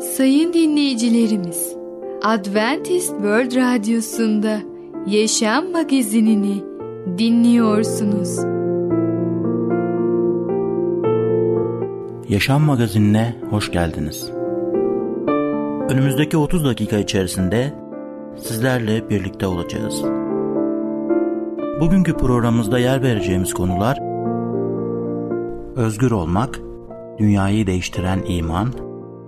Sayın dinleyicilerimiz, Adventist World Radyosu'nda Yaşam Magazinini dinliyorsunuz. Yaşam Magazinine hoş geldiniz. Önümüzdeki 30 dakika içerisinde sizlerle birlikte olacağız. Bugünkü programımızda yer vereceğimiz konular Özgür olmak, dünyayı değiştiren iman,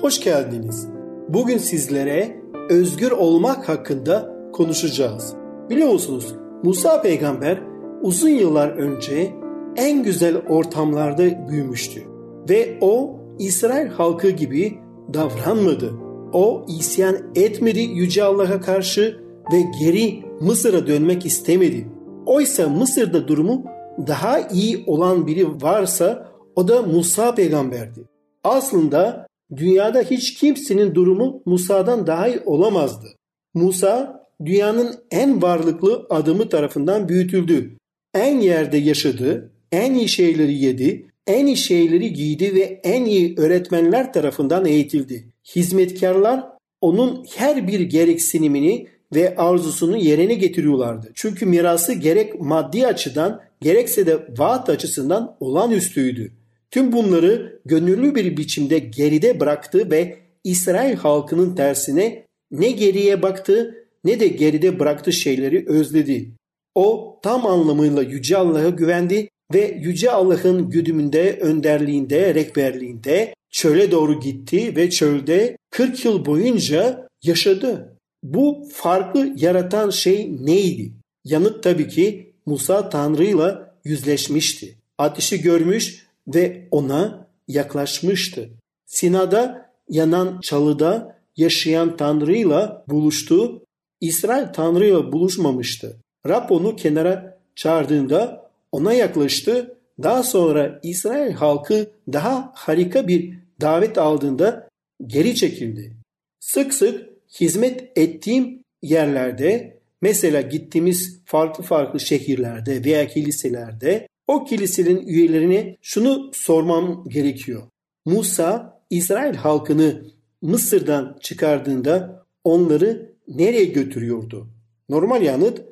hoş geldiniz. Bugün sizlere özgür olmak hakkında konuşacağız. Biliyor musunuz? Musa peygamber uzun yıllar önce en güzel ortamlarda büyümüştü. Ve o İsrail halkı gibi davranmadı. O isyan etmedi Yüce Allah'a karşı ve geri Mısır'a dönmek istemedi. Oysa Mısır'da durumu daha iyi olan biri varsa o da Musa peygamberdi. Aslında dünyada hiç kimsenin durumu Musa'dan daha iyi olamazdı. Musa dünyanın en varlıklı adamı tarafından büyütüldü. En yerde yaşadı, en iyi şeyleri yedi, en iyi şeyleri giydi ve en iyi öğretmenler tarafından eğitildi. Hizmetkarlar onun her bir gereksinimini ve arzusunu yerine getiriyorlardı. Çünkü mirası gerek maddi açıdan gerekse de vaat açısından olağanüstüydü. Tüm bunları gönüllü bir biçimde geride bıraktı ve İsrail halkının tersine ne geriye baktı ne de geride bıraktığı şeyleri özledi. O tam anlamıyla Yüce Allah'a güvendi ve Yüce Allah'ın güdümünde, önderliğinde, rehberliğinde çöle doğru gitti ve çölde 40 yıl boyunca yaşadı. Bu farklı yaratan şey neydi? Yanıt tabii ki Musa Tanrı'yla yüzleşmişti. Ateşi görmüş ve ona yaklaşmıştı. Sina'da yanan çalıda yaşayan Tanrı'yla buluştu. İsrail Tanrı'yla buluşmamıştı. Rab onu kenara çağırdığında ona yaklaştı. Daha sonra İsrail halkı daha harika bir davet aldığında geri çekildi. Sık sık hizmet ettiğim yerlerde mesela gittiğimiz farklı farklı şehirlerde veya kiliselerde o kilisenin üyelerine şunu sormam gerekiyor. Musa İsrail halkını Mısır'dan çıkardığında onları nereye götürüyordu? Normal yanıt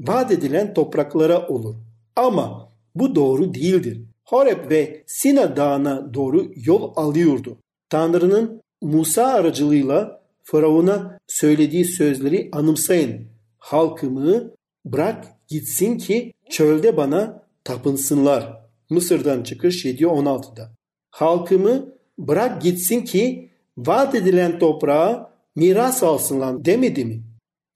vaat edilen topraklara olur. Ama bu doğru değildir. Horeb ve Sina dağına doğru yol alıyordu. Tanrı'nın Musa aracılığıyla Firavun'a söylediği sözleri anımsayın. Halkımı bırak gitsin ki çölde bana tapınsınlar. Mısır'dan çıkış 7.16'da. Halkımı bırak gitsin ki vaat edilen toprağa miras alsınlar demedi mi?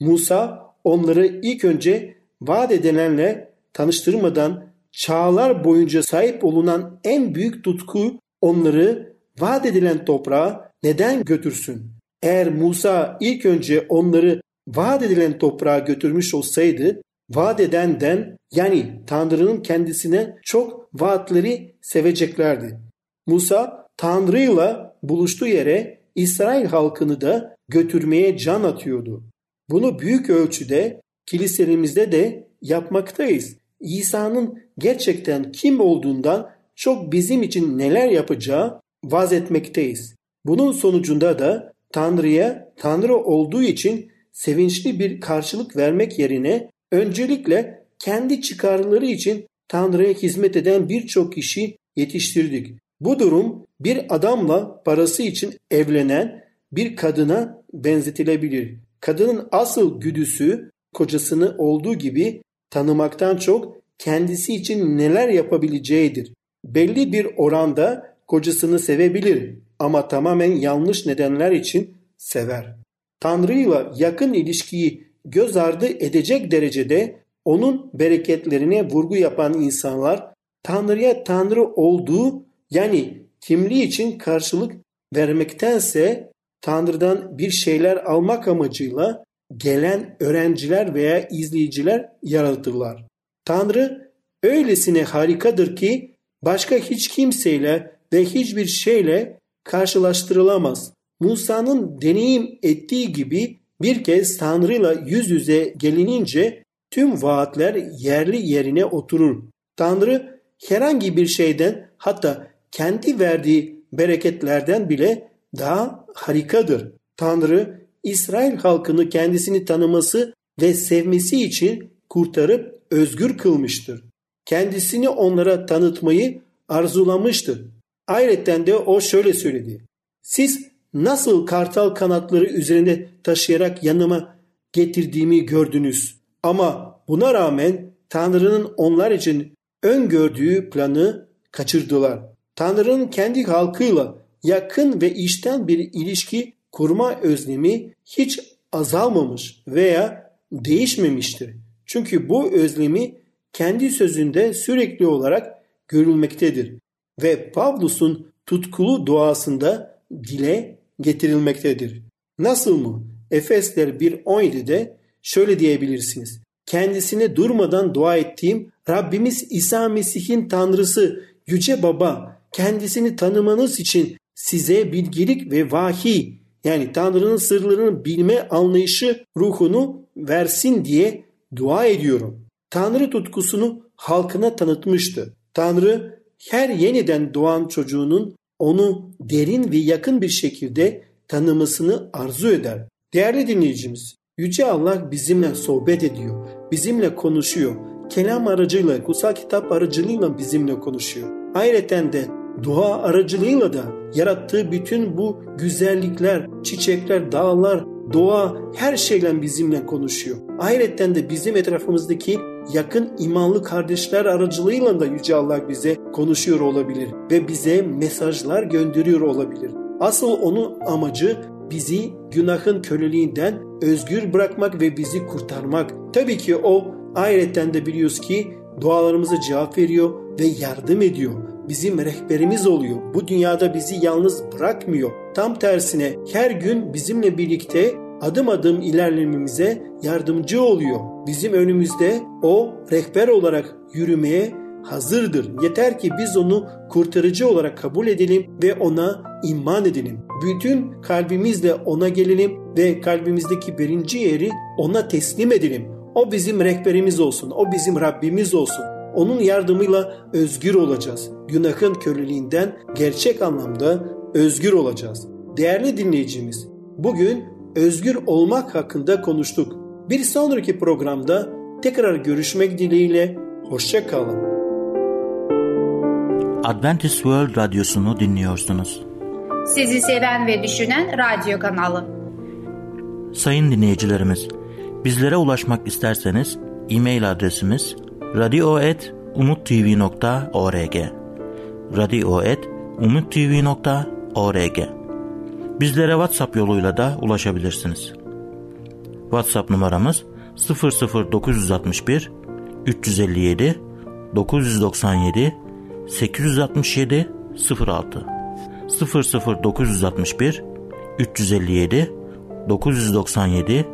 Musa onları ilk önce vaat edilenle tanıştırmadan çağlar boyunca sahip olunan en büyük tutku onları vaat edilen toprağa neden götürsün? Eğer Musa ilk önce onları vaat edilen toprağa götürmüş olsaydı vaat edenden yani Tanrı'nın kendisine çok vaatleri seveceklerdi. Musa Tanrı'yla buluştuğu yere İsrail halkını da götürmeye can atıyordu. Bunu büyük ölçüde kiliselerimizde de yapmaktayız. İsa'nın gerçekten kim olduğundan çok bizim için neler yapacağı vaz etmekteyiz. Bunun sonucunda da Tanrı'ya Tanrı olduğu için sevinçli bir karşılık vermek yerine öncelikle kendi çıkarları için Tanrı'ya hizmet eden birçok kişi yetiştirdik. Bu durum bir adamla parası için evlenen bir kadına benzetilebilir. Kadının asıl güdüsü kocasını olduğu gibi tanımaktan çok kendisi için neler yapabileceğidir. Belli bir oranda kocasını sevebilir ama tamamen yanlış nedenler için sever. Tanrı'yla yakın ilişkiyi göz ardı edecek derecede onun bereketlerine vurgu yapan insanlar Tanrı'ya Tanrı olduğu yani kimliği için karşılık vermektense Tanrı'dan bir şeyler almak amacıyla gelen öğrenciler veya izleyiciler yaratırlar. Tanrı öylesine harikadır ki başka hiç kimseyle ve hiçbir şeyle karşılaştırılamaz. Musa'nın deneyim ettiği gibi bir kez Tanrı'yla yüz yüze gelinince tüm vaatler yerli yerine oturur. Tanrı herhangi bir şeyden hatta kendi verdiği bereketlerden bile daha harikadır. Tanrı İsrail halkını kendisini tanıması ve sevmesi için kurtarıp özgür kılmıştır. Kendisini onlara tanıtmayı arzulamıştır. Ayrıca de o şöyle söyledi. Siz nasıl kartal kanatları üzerinde taşıyarak yanıma getirdiğimi gördünüz. Ama buna rağmen Tanrı'nın onlar için öngördüğü planı kaçırdılar. Tanrı'nın kendi halkıyla yakın ve işten bir ilişki kurma özlemi hiç azalmamış veya değişmemiştir. Çünkü bu özlemi kendi sözünde sürekli olarak görülmektedir ve Pavlus'un tutkulu duasında dile getirilmektedir. Nasıl mı? Efesler 1.17'de şöyle diyebilirsiniz. Kendisine durmadan dua ettiğim Rabbimiz İsa Mesih'in Tanrısı Yüce Baba kendisini tanımanız için size bilgilik ve vahiy yani Tanrı'nın sırlarını bilme anlayışı ruhunu versin diye dua ediyorum. Tanrı tutkusunu halkına tanıtmıştı. Tanrı her yeniden doğan çocuğunun onu derin ve yakın bir şekilde tanımasını arzu eder. Değerli dinleyicimiz, Yüce Allah bizimle sohbet ediyor, bizimle konuşuyor. Kelam aracıyla, kutsal kitap aracılığıyla bizimle konuşuyor. Ayrıca de dua aracılığıyla da yarattığı bütün bu güzellikler, çiçekler, dağlar, doğa her şeyle bizimle konuşuyor. Ayrıca de bizim etrafımızdaki yakın imanlı kardeşler aracılığıyla da Yüce Allah bize konuşuyor olabilir ve bize mesajlar gönderiyor olabilir. Asıl onun amacı bizi günahın köleliğinden özgür bırakmak ve bizi kurtarmak. Tabii ki o ayrıca de biliyoruz ki dualarımıza cevap veriyor ve yardım ediyor. Bizim rehberimiz oluyor. Bu dünyada bizi yalnız bırakmıyor. Tam tersine her gün bizimle birlikte adım adım ilerlememize yardımcı oluyor. Bizim önümüzde o rehber olarak yürümeye hazırdır. Yeter ki biz onu kurtarıcı olarak kabul edelim ve ona iman edelim. Bütün kalbimizle ona gelelim ve kalbimizdeki birinci yeri ona teslim edelim. O bizim rehberimiz olsun, o bizim Rabbimiz olsun. Onun yardımıyla özgür olacağız. Günahın köleliğinden gerçek anlamda özgür olacağız. Değerli dinleyicimiz, bugün özgür olmak hakkında konuştuk. Bir sonraki programda tekrar görüşmek dileğiyle hoşça kalın. Adventist World Radyosu'nu dinliyorsunuz. Sizi seven ve düşünen radyo kanalı. Sayın dinleyicilerimiz, bizlere ulaşmak isterseniz e-mail adresimiz radio.umutv.org radio.umutv.org Bizlere WhatsApp yoluyla da ulaşabilirsiniz. WhatsApp numaramız 00961 357 997 867 06 00961 357 997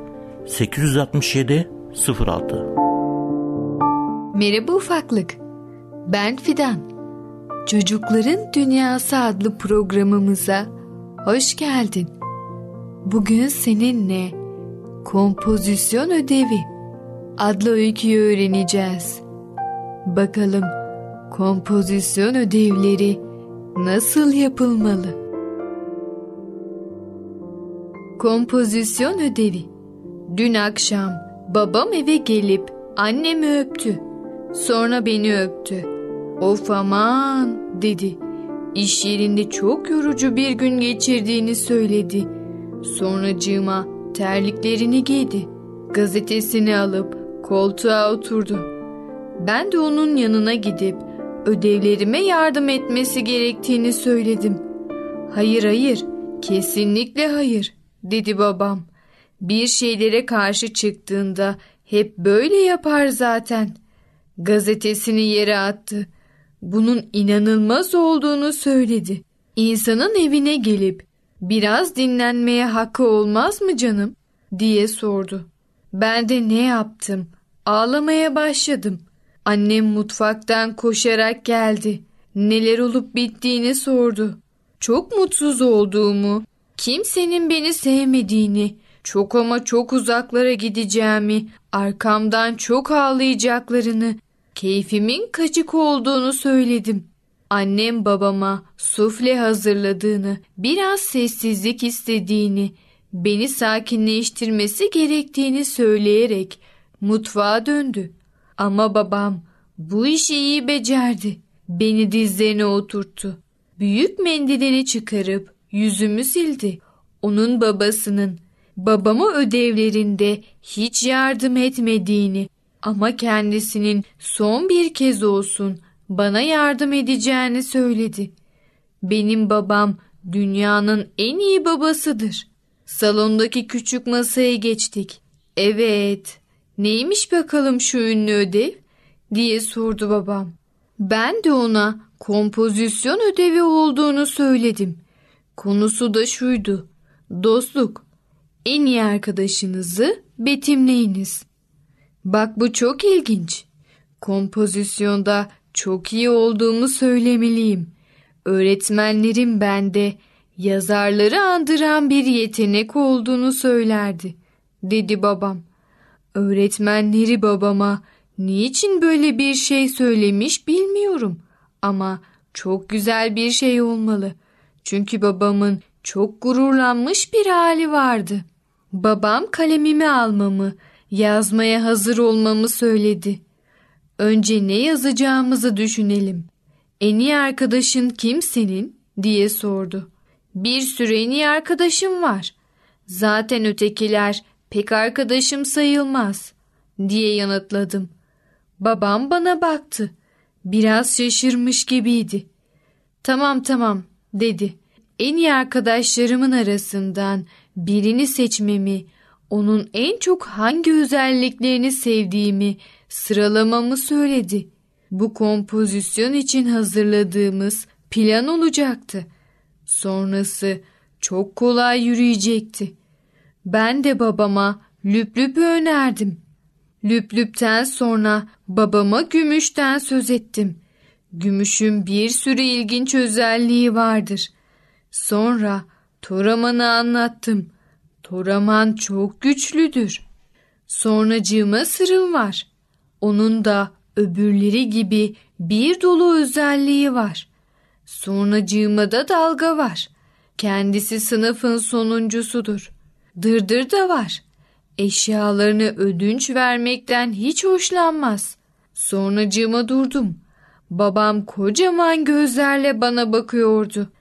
867 06 Merhaba ufaklık. Ben Fidan. Çocukların Dünyası adlı programımıza hoş geldin. Bugün seninle kompozisyon ödevi adlı öyküyü öğreneceğiz. Bakalım kompozisyon ödevleri nasıl yapılmalı? Kompozisyon ödevi Dün akşam babam eve gelip annemi öptü. Sonra beni öptü. Of aman dedi. İş yerinde çok yorucu bir gün geçirdiğini söyledi. Sonracığıma terliklerini giydi. Gazetesini alıp koltuğa oturdu. Ben de onun yanına gidip ödevlerime yardım etmesi gerektiğini söyledim. Hayır hayır, kesinlikle hayır dedi babam. Bir şeylere karşı çıktığında hep böyle yapar zaten. Gazetesini yere attı. Bunun inanılmaz olduğunu söyledi. İnsanın evine gelip biraz dinlenmeye hakkı olmaz mı canım diye sordu. Ben de ne yaptım? Ağlamaya başladım. Annem mutfaktan koşarak geldi. Neler olup bittiğini sordu. Çok mutsuz olduğumu, kimsenin beni sevmediğini, çok ama çok uzaklara gideceğimi, arkamdan çok ağlayacaklarını, keyfimin kaçık olduğunu söyledim. Annem babama sufle hazırladığını, biraz sessizlik istediğini, beni sakinleştirmesi gerektiğini söyleyerek mutfağa döndü. Ama babam bu işi iyi becerdi. Beni dizlerine oturttu. Büyük mendilini çıkarıp yüzümü sildi. Onun babasının babama ödevlerinde hiç yardım etmediğini ama kendisinin son bir kez olsun bana yardım edeceğini söyledi. Benim babam dünyanın en iyi babasıdır. Salondaki küçük masaya geçtik. Evet, neymiş bakalım şu ünlü ödev? diye sordu babam. Ben de ona kompozisyon ödevi olduğunu söyledim. Konusu da şuydu. Dostluk. En iyi arkadaşınızı betimleyiniz. Bak bu çok ilginç. Kompozisyonda çok iyi olduğumu söylemeliyim. Öğretmenlerim bende yazarları andıran bir yetenek olduğunu söylerdi, dedi babam. Öğretmenleri babama niçin böyle bir şey söylemiş bilmiyorum ama çok güzel bir şey olmalı. Çünkü babamın çok gururlanmış bir hali vardı. Babam kalemimi almamı, yazmaya hazır olmamı söyledi. Önce ne yazacağımızı düşünelim. En iyi arkadaşın kim senin? diye sordu. Bir sürü en iyi arkadaşım var. Zaten ötekiler pek arkadaşım sayılmaz diye yanıtladım. Babam bana baktı. Biraz şaşırmış gibiydi. Tamam tamam dedi. En iyi arkadaşlarımın arasından birini seçmemi, onun en çok hangi özelliklerini sevdiğimi sıralamamı söyledi. Bu kompozisyon için hazırladığımız plan olacaktı. Sonrası çok kolay yürüyecekti. Ben de babama lüp lüpü önerdim. Lüp lüpten sonra babama gümüşten söz ettim. Gümüşün bir sürü ilginç özelliği vardır. Sonra Toraman'ı anlattım. Toraman çok güçlüdür. Sonracığıma sırım var. Onun da öbürleri gibi bir dolu özelliği var. Sonracığıma da dalga var. Kendisi sınıfın sonuncusudur. Dırdır da var. Eşyalarını ödünç vermekten hiç hoşlanmaz. Sonracığıma durdum. Babam kocaman gözlerle bana bakıyordu.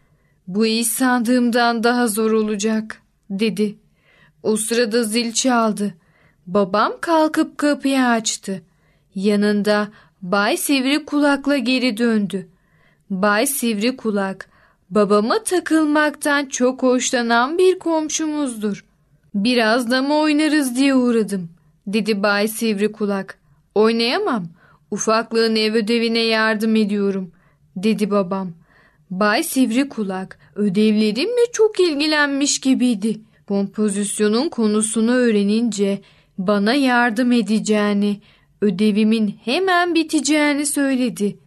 Bu iş sandığımdan daha zor olacak, dedi. O sırada zil çaldı. Babam kalkıp kapıyı açtı. Yanında Bay Sivri Kulak'la geri döndü. Bay Sivri Kulak, babama takılmaktan çok hoşlanan bir komşumuzdur. Biraz da mı oynarız diye uğradım, dedi Bay Sivri Kulak. Oynayamam, ufaklığın ev ödevine yardım ediyorum, dedi babam. Bay Sivri Kulak ödevlerimle çok ilgilenmiş gibiydi. Kompozisyonun konusunu öğrenince bana yardım edeceğini, ödevimin hemen biteceğini söyledi.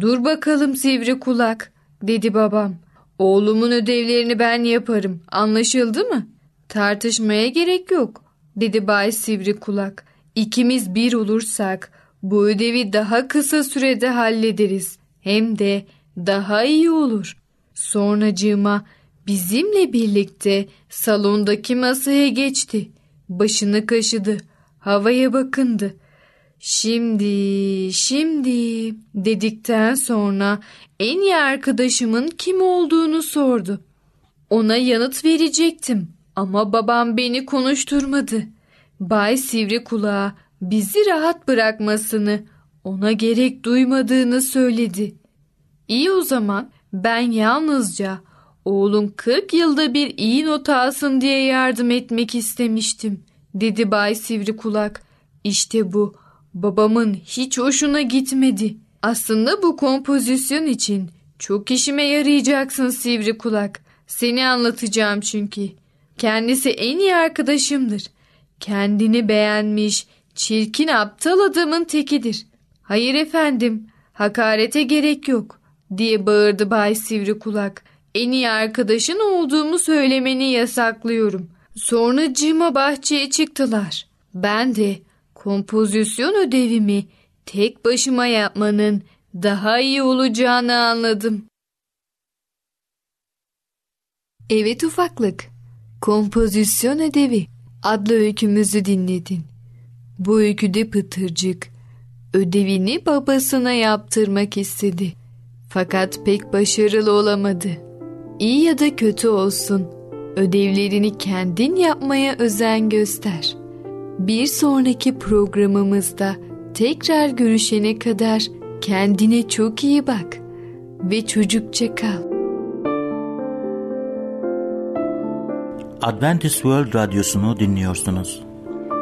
Dur bakalım sivri kulak dedi babam. Oğlumun ödevlerini ben yaparım anlaşıldı mı? Tartışmaya gerek yok dedi Bay Sivri Kulak. İkimiz bir olursak bu ödevi daha kısa sürede hallederiz. Hem de daha iyi olur. Sonracığıma bizimle birlikte salondaki masaya geçti. Başını kaşıdı. Havaya bakındı. Şimdi, şimdi dedikten sonra en iyi arkadaşımın kim olduğunu sordu. Ona yanıt verecektim Ama babam beni konuşturmadı. Bay Sivri Kulağa bizi rahat bırakmasını, ona gerek duymadığını söyledi. İyi o zaman ben yalnızca oğlun 40 yılda bir iyi not alsın diye yardım etmek istemiştim, dedi Bay Sivri Kulak. İşte bu babamın hiç hoşuna gitmedi. Aslında bu kompozisyon için çok işime yarayacaksın Sivri Kulak. Seni anlatacağım çünkü. Kendisi en iyi arkadaşımdır. Kendini beğenmiş, çirkin aptal adamın tekidir. Hayır efendim, hakarete gerek yok diye bağırdı Bay Sivri Kulak. En iyi arkadaşın olduğumu söylemeni yasaklıyorum. Sonra cima bahçeye çıktılar. Ben de kompozisyon ödevimi tek başıma yapmanın daha iyi olacağını anladım. Evet ufaklık, kompozisyon ödevi adlı öykümüzü dinledin. Bu öyküde Pıtırcık ödevini babasına yaptırmak istedi. Fakat pek başarılı olamadı. İyi ya da kötü olsun, ödevlerini kendin yapmaya özen göster. Bir sonraki programımızda tekrar görüşene kadar kendine çok iyi bak ve çocukça kal. Adventist World Radyosu'nu dinliyorsunuz.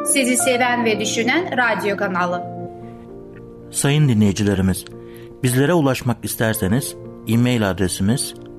Sizi seven ve düşünen radyo kanalı. Sayın dinleyicilerimiz, bizlere ulaşmak isterseniz e-mail adresimiz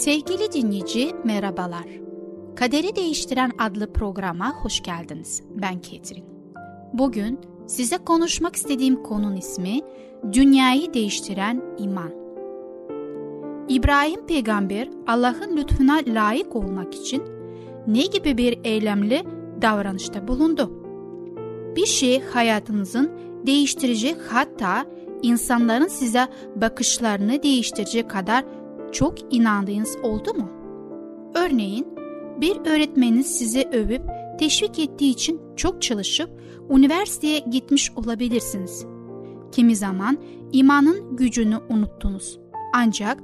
Sevgili dinleyici merhabalar. Kaderi Değiştiren adlı programa hoş geldiniz. Ben Ketrin. Bugün size konuşmak istediğim konunun ismi Dünyayı Değiştiren İman. İbrahim peygamber Allah'ın lütfuna layık olmak için ne gibi bir eylemli davranışta bulundu? Bir şey hayatınızın değiştirecek hatta insanların size bakışlarını değiştirecek kadar çok inandığınız oldu mu? Örneğin bir öğretmeniniz sizi övüp teşvik ettiği için çok çalışıp üniversiteye gitmiş olabilirsiniz. Kimi zaman imanın gücünü unuttunuz. Ancak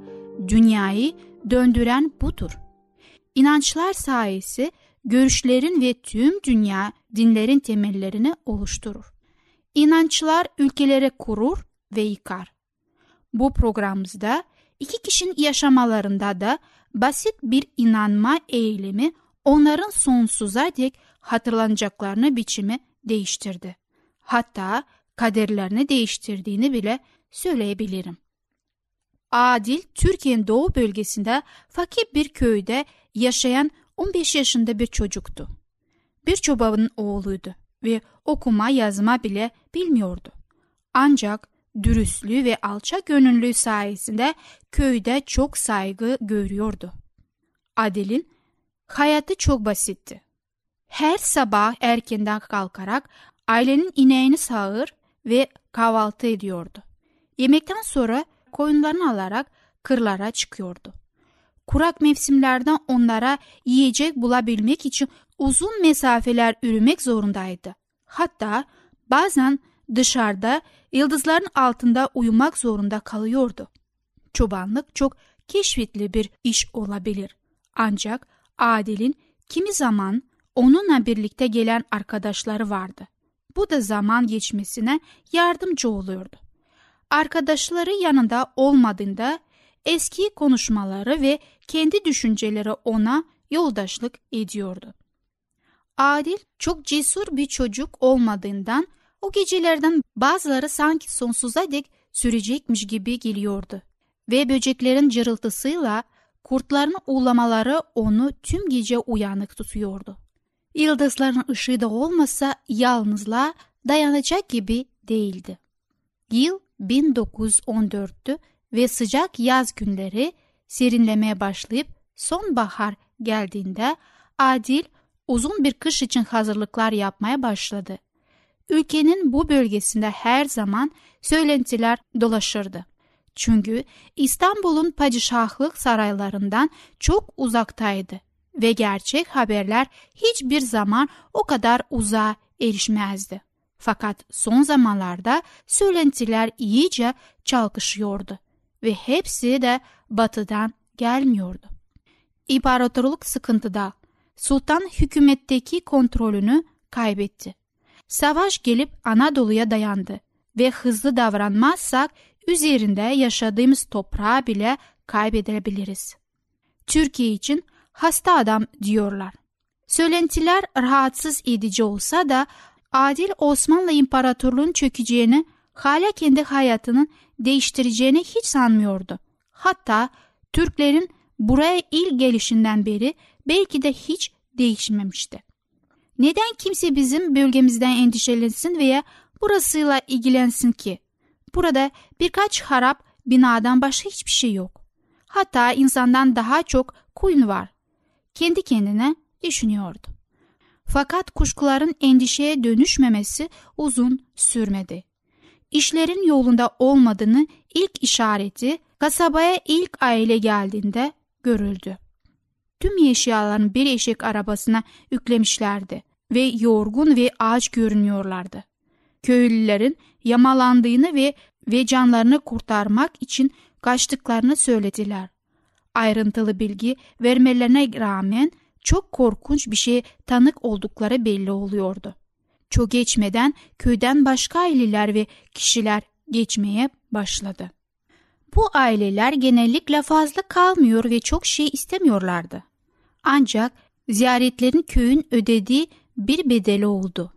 dünyayı döndüren budur. İnançlar sayesi görüşlerin ve tüm dünya dinlerin temellerini oluşturur. İnançlar ülkelere kurur ve yıkar. Bu programımızda iki kişinin yaşamalarında da basit bir inanma eğilimi onların sonsuza dek hatırlanacaklarını biçimi değiştirdi. Hatta kaderlerini değiştirdiğini bile söyleyebilirim. Adil, Türkiye'nin doğu bölgesinde fakir bir köyde yaşayan 15 yaşında bir çocuktu. Bir çobanın oğluydu ve okuma yazma bile bilmiyordu. Ancak dürüstlüğü ve alçak gönüllülüğü sayesinde köyde çok saygı görüyordu. Adil'in hayatı çok basitti. Her sabah erkenden kalkarak ailenin ineğini sağır ve kahvaltı ediyordu. Yemekten sonra koyunlarını alarak kırlara çıkıyordu. Kurak mevsimlerden onlara yiyecek bulabilmek için uzun mesafeler yürümek zorundaydı. Hatta bazen dışarıda yıldızların altında uyumak zorunda kalıyordu. Çobanlık çok keşfetli bir iş olabilir. Ancak Adil'in kimi zaman onunla birlikte gelen arkadaşları vardı. Bu da zaman geçmesine yardımcı oluyordu. Arkadaşları yanında olmadığında eski konuşmaları ve kendi düşünceleri ona yoldaşlık ediyordu. Adil çok cesur bir çocuk olmadığından o gecelerden bazıları sanki sonsuza dek sürecekmiş gibi geliyordu. Ve böceklerin cırıltısıyla kurtların uğlamaları onu tüm gece uyanık tutuyordu. Yıldızların ışığı da olmasa yalnızlığa dayanacak gibi değildi. Yıl 1914'tü ve sıcak yaz günleri serinlemeye başlayıp sonbahar geldiğinde Adil uzun bir kış için hazırlıklar yapmaya başladı. Ülkenin bu bölgesinde her zaman söylentiler dolaşırdı. Çünkü İstanbul'un padişahlık saraylarından çok uzaktaydı ve gerçek haberler hiçbir zaman o kadar uzağa erişmezdi. Fakat son zamanlarda söylentiler iyice çalkışıyordu ve hepsi de batıdan gelmiyordu. İmparatorluk sıkıntıda, sultan hükümetteki kontrolünü kaybetti. Savaş gelip Anadolu'ya dayandı ve hızlı davranmazsak üzerinde yaşadığımız toprağı bile kaybedebiliriz. Türkiye için hasta adam diyorlar. Söylentiler rahatsız edici olsa da adil Osmanlı İmparatorluğu'nun çökeceğini, hala kendi hayatının değiştireceğini hiç sanmıyordu. Hatta Türklerin buraya ilk gelişinden beri belki de hiç değişmemişti. Neden kimse bizim bölgemizden endişelensin veya burasıyla ilgilensin ki? Burada birkaç harap binadan başka hiçbir şey yok. Hatta insandan daha çok kuyun var. Kendi kendine düşünüyordu. Fakat kuşkuların endişeye dönüşmemesi uzun sürmedi. İşlerin yolunda olmadığını ilk işareti kasabaya ilk aile geldiğinde görüldü. Tüm eşyalarını bir eşek arabasına yüklemişlerdi ve yorgun ve aç görünüyorlardı. Köylülerin yamalandığını ve ve canlarını kurtarmak için kaçtıklarını söylediler. Ayrıntılı bilgi vermelerine rağmen çok korkunç bir şey tanık oldukları belli oluyordu. Çok geçmeden köyden başka aileler ve kişiler geçmeye başladı. Bu aileler genellikle fazla kalmıyor ve çok şey istemiyorlardı. Ancak ziyaretlerin köyün ödediği bir bedeli oldu.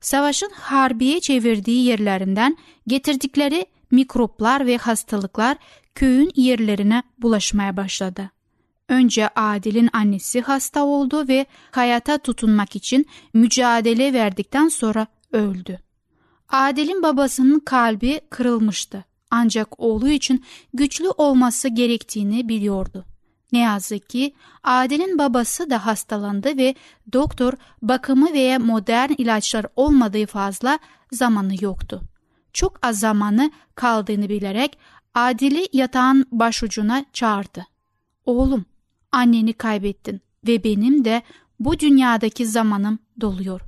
Savaşın harbiye çevirdiği yerlerinden getirdikleri mikroplar ve hastalıklar köyün yerlerine bulaşmaya başladı. Önce Adil'in annesi hasta oldu ve hayata tutunmak için mücadele verdikten sonra öldü. Adil'in babasının kalbi kırılmıştı. Ancak oğlu için güçlü olması gerektiğini biliyordu. Ne yazık ki Adil'in babası da hastalandı ve doktor bakımı veya modern ilaçlar olmadığı fazla zamanı yoktu. Çok az zamanı kaldığını bilerek Adil'i yatağın başucuna çağırdı. Oğlum, anneni kaybettin ve benim de bu dünyadaki zamanım doluyor.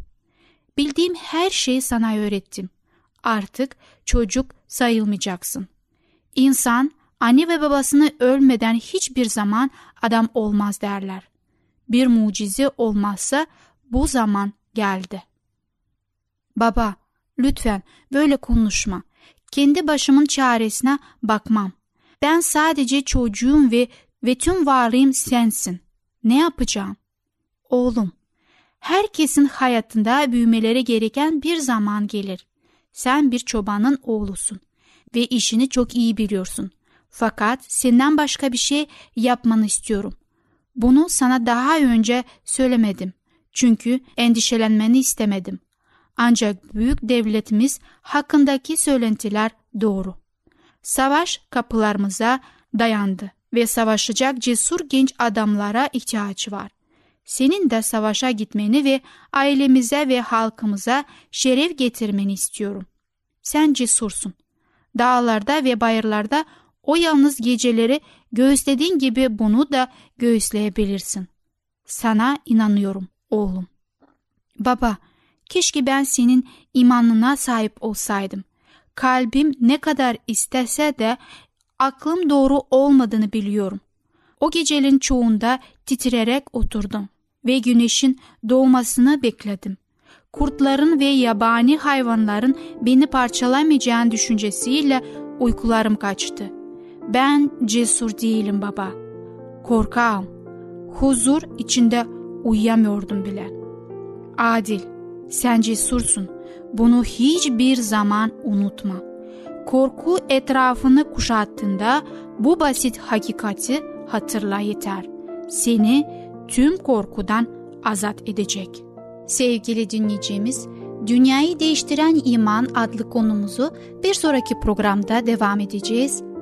Bildiğim her şeyi sana öğrettim. Artık çocuk sayılmayacaksın. İnsan anne ve babasını ölmeden hiçbir zaman adam olmaz derler. Bir mucize olmazsa bu zaman geldi. Baba, lütfen böyle konuşma. Kendi başımın çaresine bakmam. Ben sadece çocuğum ve ve tüm varlığım sensin. Ne yapacağım? Oğlum, herkesin hayatında büyümeleri gereken bir zaman gelir. Sen bir çobanın oğlusun ve işini çok iyi biliyorsun. Fakat senden başka bir şey yapmanı istiyorum. Bunu sana daha önce söylemedim. Çünkü endişelenmeni istemedim. Ancak büyük devletimiz hakkındaki söylentiler doğru. Savaş kapılarımıza dayandı ve savaşacak cesur genç adamlara ihtiyacı var. Senin de savaşa gitmeni ve ailemize ve halkımıza şeref getirmeni istiyorum. Sen cesursun. Dağlarda ve bayırlarda o yalnız geceleri göğüslediğin gibi bunu da göğüsleyebilirsin. Sana inanıyorum oğlum. Baba, keşke ben senin imanına sahip olsaydım. Kalbim ne kadar istese de aklım doğru olmadığını biliyorum. O gecenin çoğunda titrerek oturdum ve güneşin doğmasını bekledim. Kurtların ve yabani hayvanların beni parçalamayacağın düşüncesiyle uykularım kaçtı. Ben cesur değilim baba. Korkağım. Huzur içinde uyuyamıyordum bile. Adil, sen cesursun. Bunu hiçbir zaman unutma. Korku etrafını kuşattığında bu basit hakikati hatırla yeter. Seni tüm korkudan azat edecek. Sevgili dinleyicimiz, Dünyayı Değiştiren İman adlı konumuzu bir sonraki programda devam edeceğiz.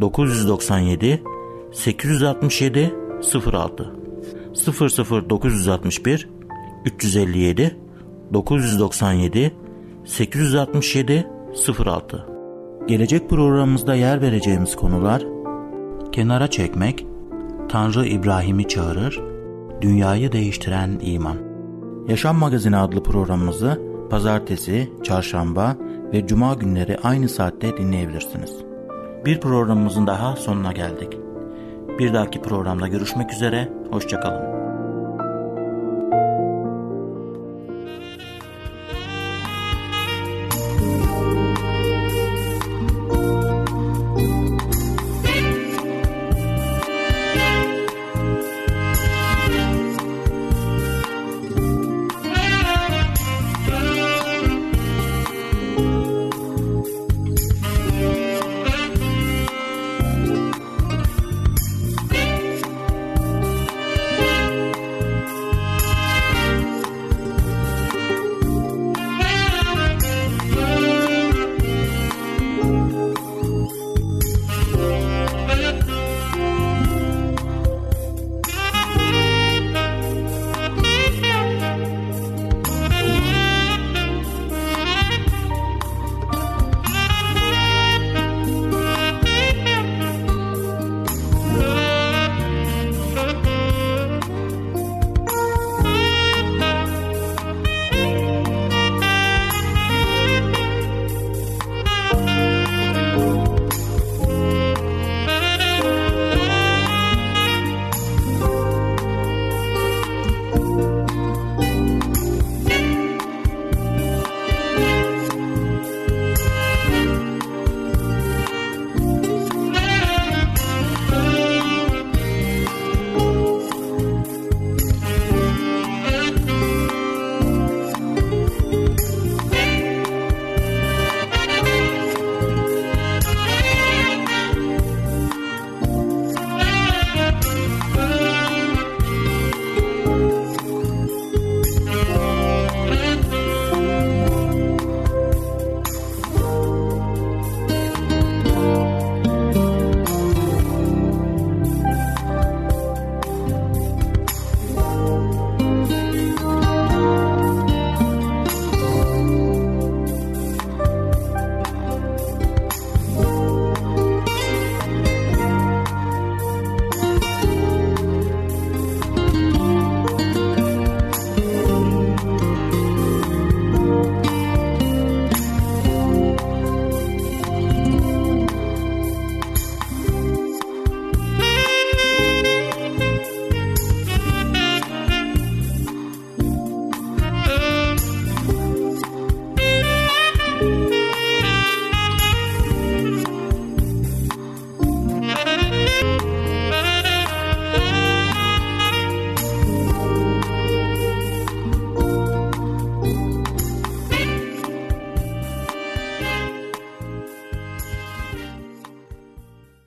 997 867 06 00961 357 997 867 06 Gelecek programımızda yer vereceğimiz konular Kenara çekmek, Tanrı İbrahim'i çağırır, Dünyayı değiştiren iman. Yaşam Magazini adlı programımızı pazartesi, çarşamba ve cuma günleri aynı saatte dinleyebilirsiniz. Bir programımızın daha sonuna geldik. Bir dahaki programda görüşmek üzere, hoşçakalın.